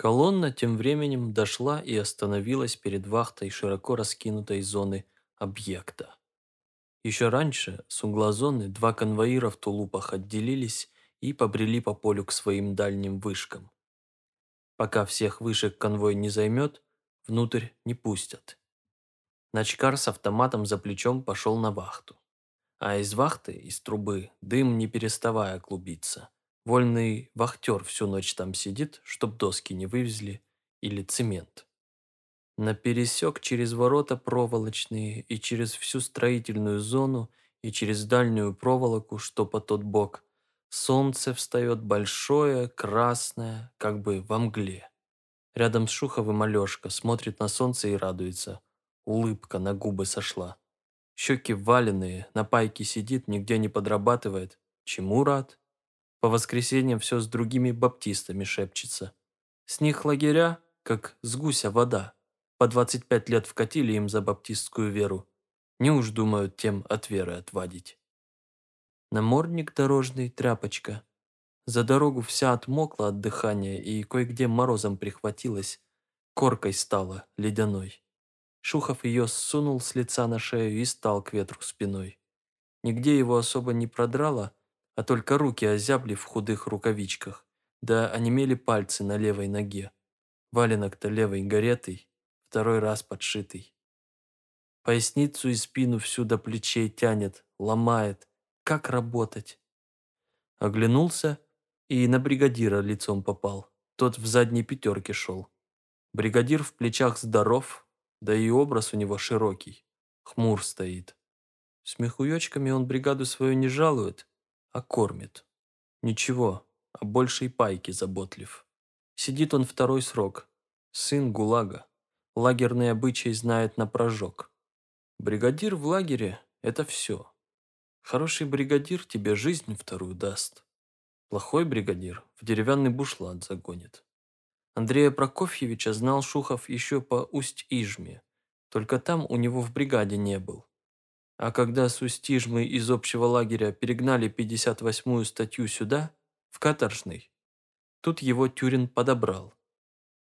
Колонна тем временем дошла и остановилась перед вахтой широко раскинутой зоны объекта. Еще раньше с угла зоны два конвоира в тулупах отделились и побрели по полю к своим дальним вышкам. Пока всех вышек конвой не займет, внутрь не пустят. Начкар с автоматом за плечом пошел на вахту. А из вахты, из трубы, дым не переставая клубиться. Вольный вахтер всю ночь там сидит, чтоб доски не вывезли или цемент. На пересек через ворота проволочные и через всю строительную зону и через дальнюю проволоку, что по тот бок, солнце встает большое, красное, как бы во мгле. Рядом с Шуховым Алешка смотрит на солнце и радуется. Улыбка на губы сошла. Щеки валенные, на пайке сидит, нигде не подрабатывает. Чему рад? По воскресеньям все с другими баптистами шепчется. С них лагеря, как с гуся вода. По 25 лет вкатили им за баптистскую веру. Не уж думают тем от веры отвадить. Намордник дорожный, тряпочка. За дорогу вся отмокла от дыхания и кое-где морозом прихватилась. Коркой стала, ледяной. Шухов ее сунул с лица на шею и стал к ветру спиной. Нигде его особо не продрало, а только руки озябли в худых рукавичках, да онемели пальцы на левой ноге. Валенок-то левый горетый, второй раз подшитый. Поясницу и спину всю до плечей тянет, ломает. Как работать? Оглянулся и на бригадира лицом попал. Тот в задней пятерке шел. Бригадир в плечах здоров, да и образ у него широкий. Хмур стоит. Смехуёчками он бригаду свою не жалует, а кормит. Ничего, о большей пайке заботлив. Сидит он второй срок. Сын ГУЛАГа. Лагерный обычай знает на прожог. Бригадир в лагере – это все. Хороший бригадир тебе жизнь вторую даст. Плохой бригадир в деревянный бушлат загонит. Андрея Прокофьевича знал Шухов еще по Усть-Ижме, только там у него в бригаде не был. А когда с Устижмы из общего лагеря перегнали 58-ю статью сюда, в каторжный, тут его Тюрин подобрал.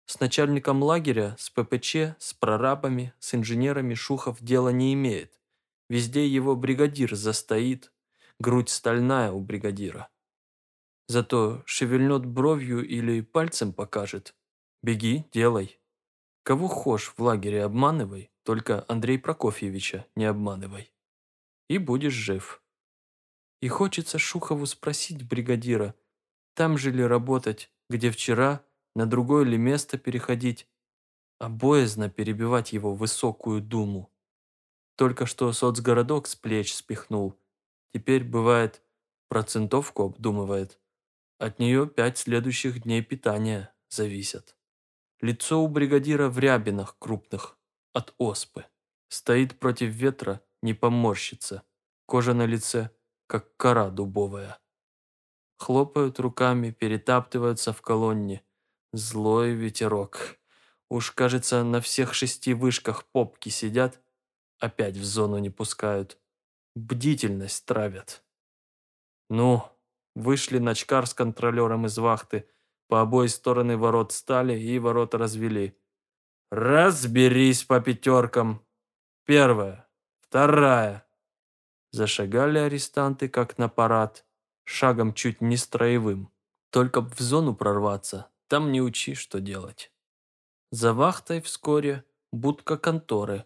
С начальником лагеря, с ППЧ, с прорабами, с инженерами Шухов дела не имеет. Везде его бригадир застоит, грудь стальная у бригадира. Зато шевельнет бровью или пальцем покажет. Беги, делай. Кого хошь в лагере обманывай, только Андрей Прокофьевича не обманывай. И будешь жив. И хочется Шухову спросить бригадира, там же ли работать, где вчера, на другое ли место переходить, а боязно перебивать его высокую думу. Только что соцгородок с плеч спихнул. Теперь, бывает, процентовку обдумывает. От нее пять следующих дней питания зависят. Лицо у бригадира в рябинах крупных, от оспы. Стоит против ветра, не поморщится. Кожа на лице, как кора дубовая. Хлопают руками, перетаптываются в колонне. Злой ветерок. Уж, кажется, на всех шести вышках попки сидят, опять в зону не пускают. Бдительность травят. Ну, вышли Ночкар с контролером из вахты, по обои стороны ворот стали и ворота развели. «Разберись по пятеркам. Первая, вторая». Зашагали арестанты, как на парад, шагом чуть не строевым. Только в зону прорваться, там не учи, что делать. За вахтой вскоре будка конторы.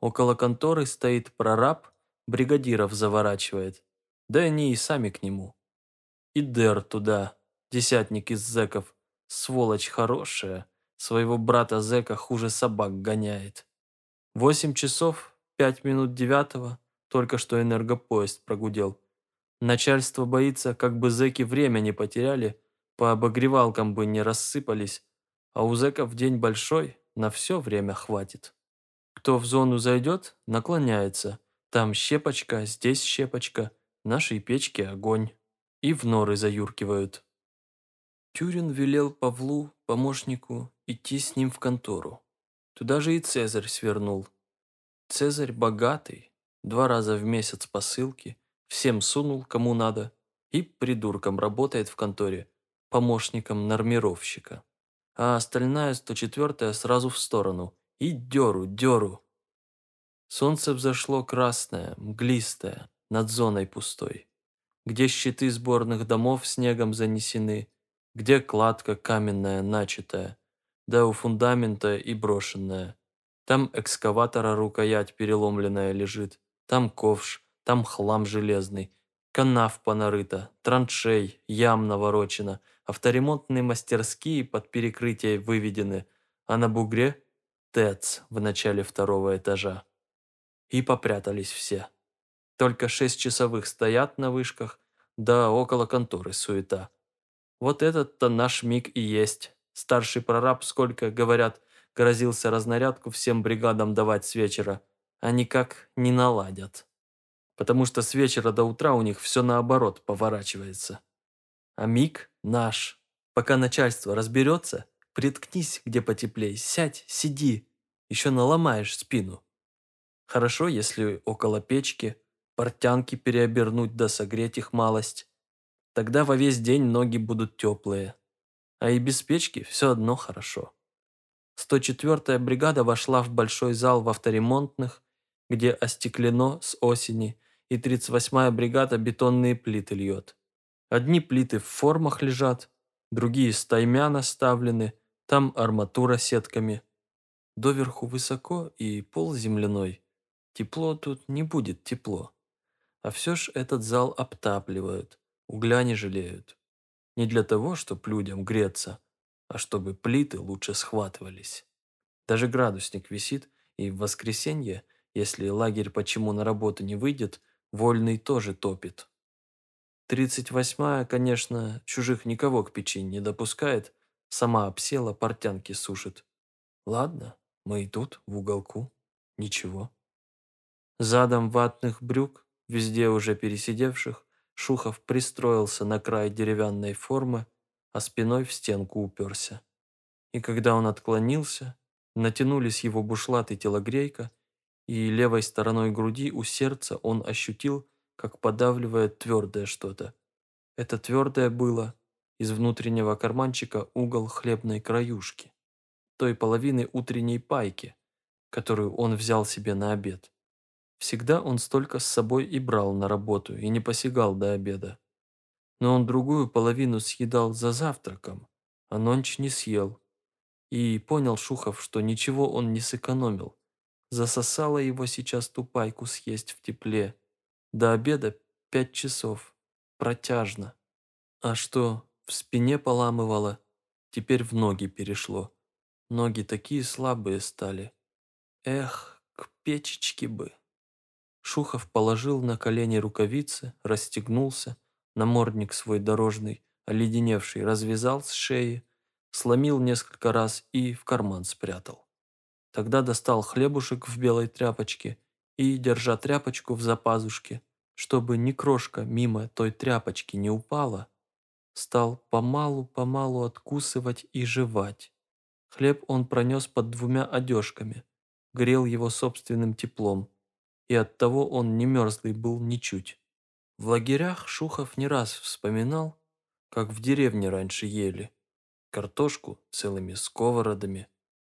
Около конторы стоит прораб, бригадиров заворачивает. Да они и сами к нему. И Дер туда, десятник из зэков, сволочь хорошая, Своего брата зэка хуже собак гоняет. Восемь часов, пять минут девятого, только что энергопоезд прогудел. Начальство боится, как бы зэки время не потеряли, по обогревалкам бы не рассыпались, а у зэков день большой, на все время хватит. Кто в зону зайдет, наклоняется. Там щепочка, здесь щепочка, нашей печке огонь. И в норы заюркивают. Тюрин велел Павлу, помощнику, идти с ним в контору. Туда же и Цезарь свернул. Цезарь богатый, два раза в месяц посылки, всем сунул, кому надо, и придурком работает в конторе, помощником нормировщика. а остальная 104-я сразу в сторону. И дёру, дёру. Солнце взошло красное, мглистое, над зоной пустой, где щиты сборных домов снегом занесены, где кладка каменная начатая, да у фундамента и брошенная. Там экскаватора рукоять переломленная лежит, там ковш, там хлам железный, канав понарыта, траншей, ям наворочено, авторемонтные мастерские под перекрытие выведены, а на бугре – ТЭЦ в начале второго этажа. И попрятались все. Только шесть часовых стоят на вышках, да около конторы суета. Вот этот-то наш миг и есть. Старший прораб, сколько, говорят, грозился разнарядку всем бригадам давать с вечера, а никак не наладят. Потому что с вечера до утра у них все наоборот поворачивается. А миг наш. Пока начальство разберется, приткнись где потеплей, сядь, сиди, еще наломаешь спину. Хорошо, если около печки, портянки переобернуть да согреть их малость. Тогда во весь день ноги будут теплые. А и без печки все одно хорошо. 104-я бригада вошла в большой зал в авторемонтных, где остеклено с осени, и 38-я бригада бетонные плиты льет. Одни плиты в формах лежат, другие стаймя наставлены, там арматура сетками. Доверху высоко и пол земляной. Тепло тут не будет тепло. А все ж этот зал обтапливают, угля не жалеют. Не для того, чтобы людям греться, а чтобы плиты лучше схватывались. Даже градусник висит, и в воскресенье, если лагерь почему на работу не выйдет, вольный тоже топит. Тридцать восьмая, конечно, чужих никого к печи не допускает, сама обсела, портянки сушит. Ладно, мы и тут, в уголку. Ничего. Задом ватных брюк, везде уже пересидевших, Шухов пристроился на край деревянной формы, а спиной в стенку уперся. И когда он отклонился, натянулись его бушлат и телогрейка, и левой стороной груди у сердца он ощутил, как подавливает твердое что-то. Это твердое было из внутреннего карманчика угол хлебной краюшки, той половины утренней пайки, которую он взял себе на обед. Всегда он столько с собой и брал на работу, и не посягал до обеда но он другую половину съедал за завтраком, а ночь не съел. И понял Шухов, что ничего он не сэкономил. Засосало его сейчас тупайку съесть в тепле. До обеда пять часов. Протяжно. А что, в спине поламывало, теперь в ноги перешло. Ноги такие слабые стали. Эх, к печечке бы. Шухов положил на колени рукавицы, расстегнулся, намордник свой дорожный, оледеневший, развязал с шеи, сломил несколько раз и в карман спрятал. Тогда достал хлебушек в белой тряпочке и, держа тряпочку в запазушке, чтобы ни крошка мимо той тряпочки не упала, стал помалу-помалу откусывать и жевать. Хлеб он пронес под двумя одежками, грел его собственным теплом, и оттого он не мерзлый был ничуть. В лагерях Шухов не раз вспоминал, как в деревне раньше ели. Картошку целыми сковородами,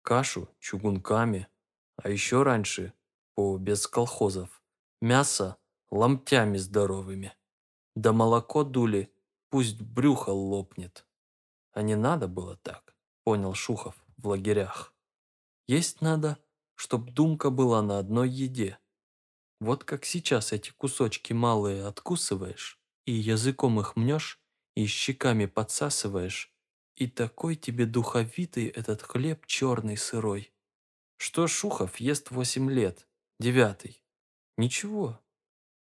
кашу чугунками, а еще раньше, по без колхозов, мясо ломтями здоровыми. Да молоко дули, пусть брюхо лопнет. А не надо было так, понял Шухов в лагерях. Есть надо, чтоб думка была на одной еде. Вот как сейчас эти кусочки малые откусываешь, и языком их мнешь, и щеками подсасываешь, и такой тебе духовитый этот хлеб черный сырой. Что Шухов ест восемь лет, девятый. Ничего.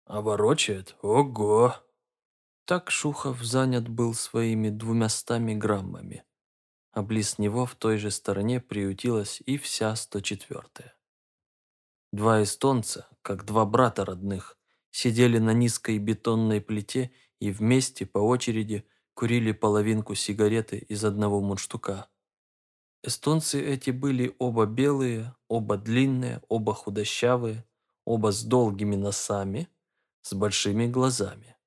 А? Ого! Так Шухов занят был своими двумястами граммами. А близ него в той же стороне приютилась и вся 104-я. Два эстонца, как два брата родных, сидели на низкой бетонной плите и вместе по очереди курили половинку сигареты из одного мундштука. Эстонцы эти были оба белые, оба длинные, оба худощавые, оба с долгими носами, с большими глазами.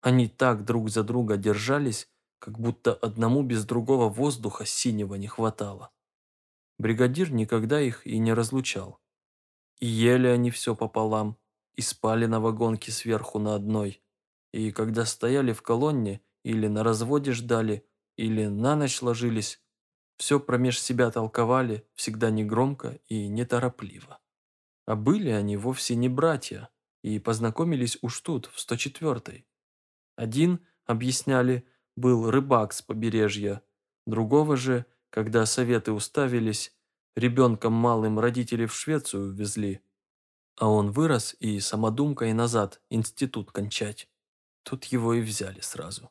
Они так друг за друга держались, как будто одному без другого воздуха синего не хватало. Бригадир никогда их и не разлучал. Ели они все пополам, и спали на вагонке сверху на одной. И когда стояли в колонне, или на разводе ждали, или на ночь ложились, все промеж себя толковали, всегда негромко и неторопливо. А были они вовсе не братья, и познакомились уж тут, в 104-й. Один, объясняли, был рыбак с побережья, другого же, когда советы уставились, ребенком малым родители в Швецию везли, а он вырос и самодумкой назад институт кончать. Тут его и взяли сразу.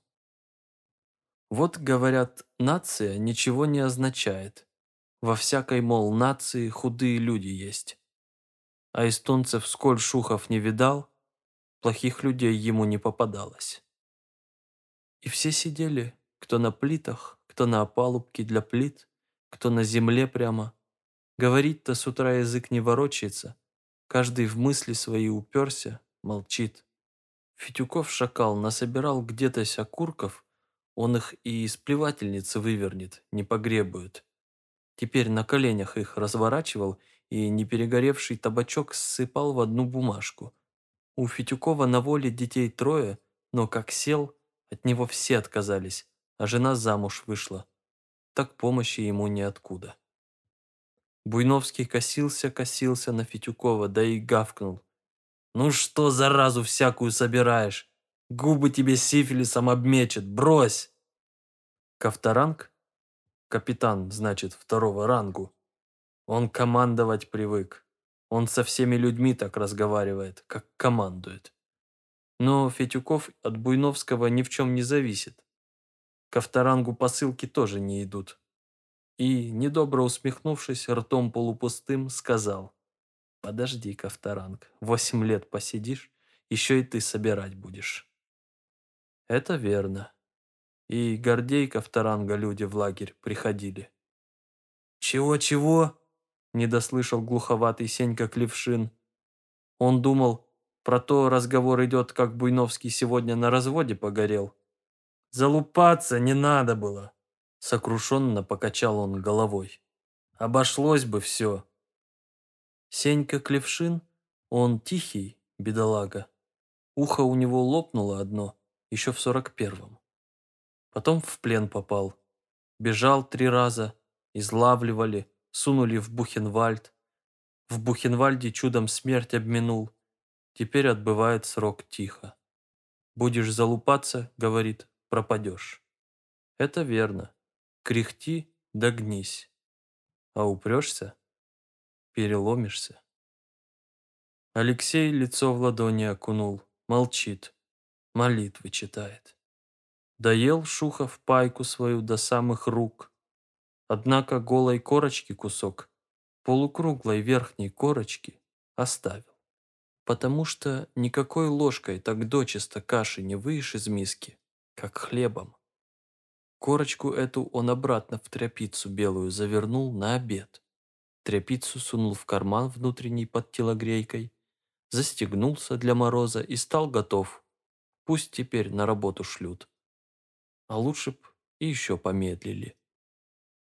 Вот, говорят, нация ничего не означает. Во всякой, мол, нации худые люди есть. А эстонцев сколь Шухов не видал, плохих людей ему не попадалось. И все сидели, кто на плитах, кто на опалубке для плит, кто на земле прямо. Говорить-то с утра язык не ворочается, каждый в мысли свои уперся, молчит. Фитюков шакал насобирал где-то окурков, он их и из плевательницы вывернет, не погребует. Теперь на коленях их разворачивал и неперегоревший табачок ссыпал в одну бумажку. У Фитюкова на воле детей трое, но как сел, от него все отказались, а жена замуж вышла. Так помощи ему ниоткуда. Буйновский косился-косился на Фитюкова, да и гавкнул. «Ну что заразу всякую собираешь? Губы тебе сифилисом обмечет, брось!» Ковторанг, капитан, значит, второго рангу, он командовать привык. Он со всеми людьми так разговаривает, как командует. Но Фетюков от Буйновского ни в чем не зависит. Ковторангу посылки тоже не идут. И, недобро усмехнувшись, ртом полупустым, сказал, «Подожди, Ковторанг, восемь лет посидишь, еще и ты собирать будешь». Это верно. И Гордей Ковторанга люди в лагерь приходили. «Чего-чего?» – недослышал глуховатый Сенька Клевшин. Он думал, про то разговор идет, как Буйновский сегодня на разводе погорел. «Залупаться не надо было!» – сокрушенно покачал он головой. «Обошлось бы все!» Сенька Клевшин, он тихий, бедолага. Ухо у него лопнуло одно, еще в сорок первом. Потом в плен попал. Бежал три раза, излавливали, сунули в Бухенвальд. В Бухенвальде чудом смерть обминул. Теперь отбывает срок тихо. Будешь залупаться, говорит, пропадешь. Это верно. Кряхти да гнись. А упрешься, переломишься. Алексей лицо в ладони окунул, молчит, молитвы читает. Доел Шухов пайку свою до самых рук, Однако голой корочки кусок, полукруглой верхней корочки, оставил. Потому что никакой ложкой так дочисто каши не выешь из миски, как хлебом. Корочку эту он обратно в тряпицу белую завернул на обед. Тряпицу сунул в карман внутренний под телогрейкой, застегнулся для мороза и стал готов. Пусть теперь на работу шлют. А лучше б и еще помедлили.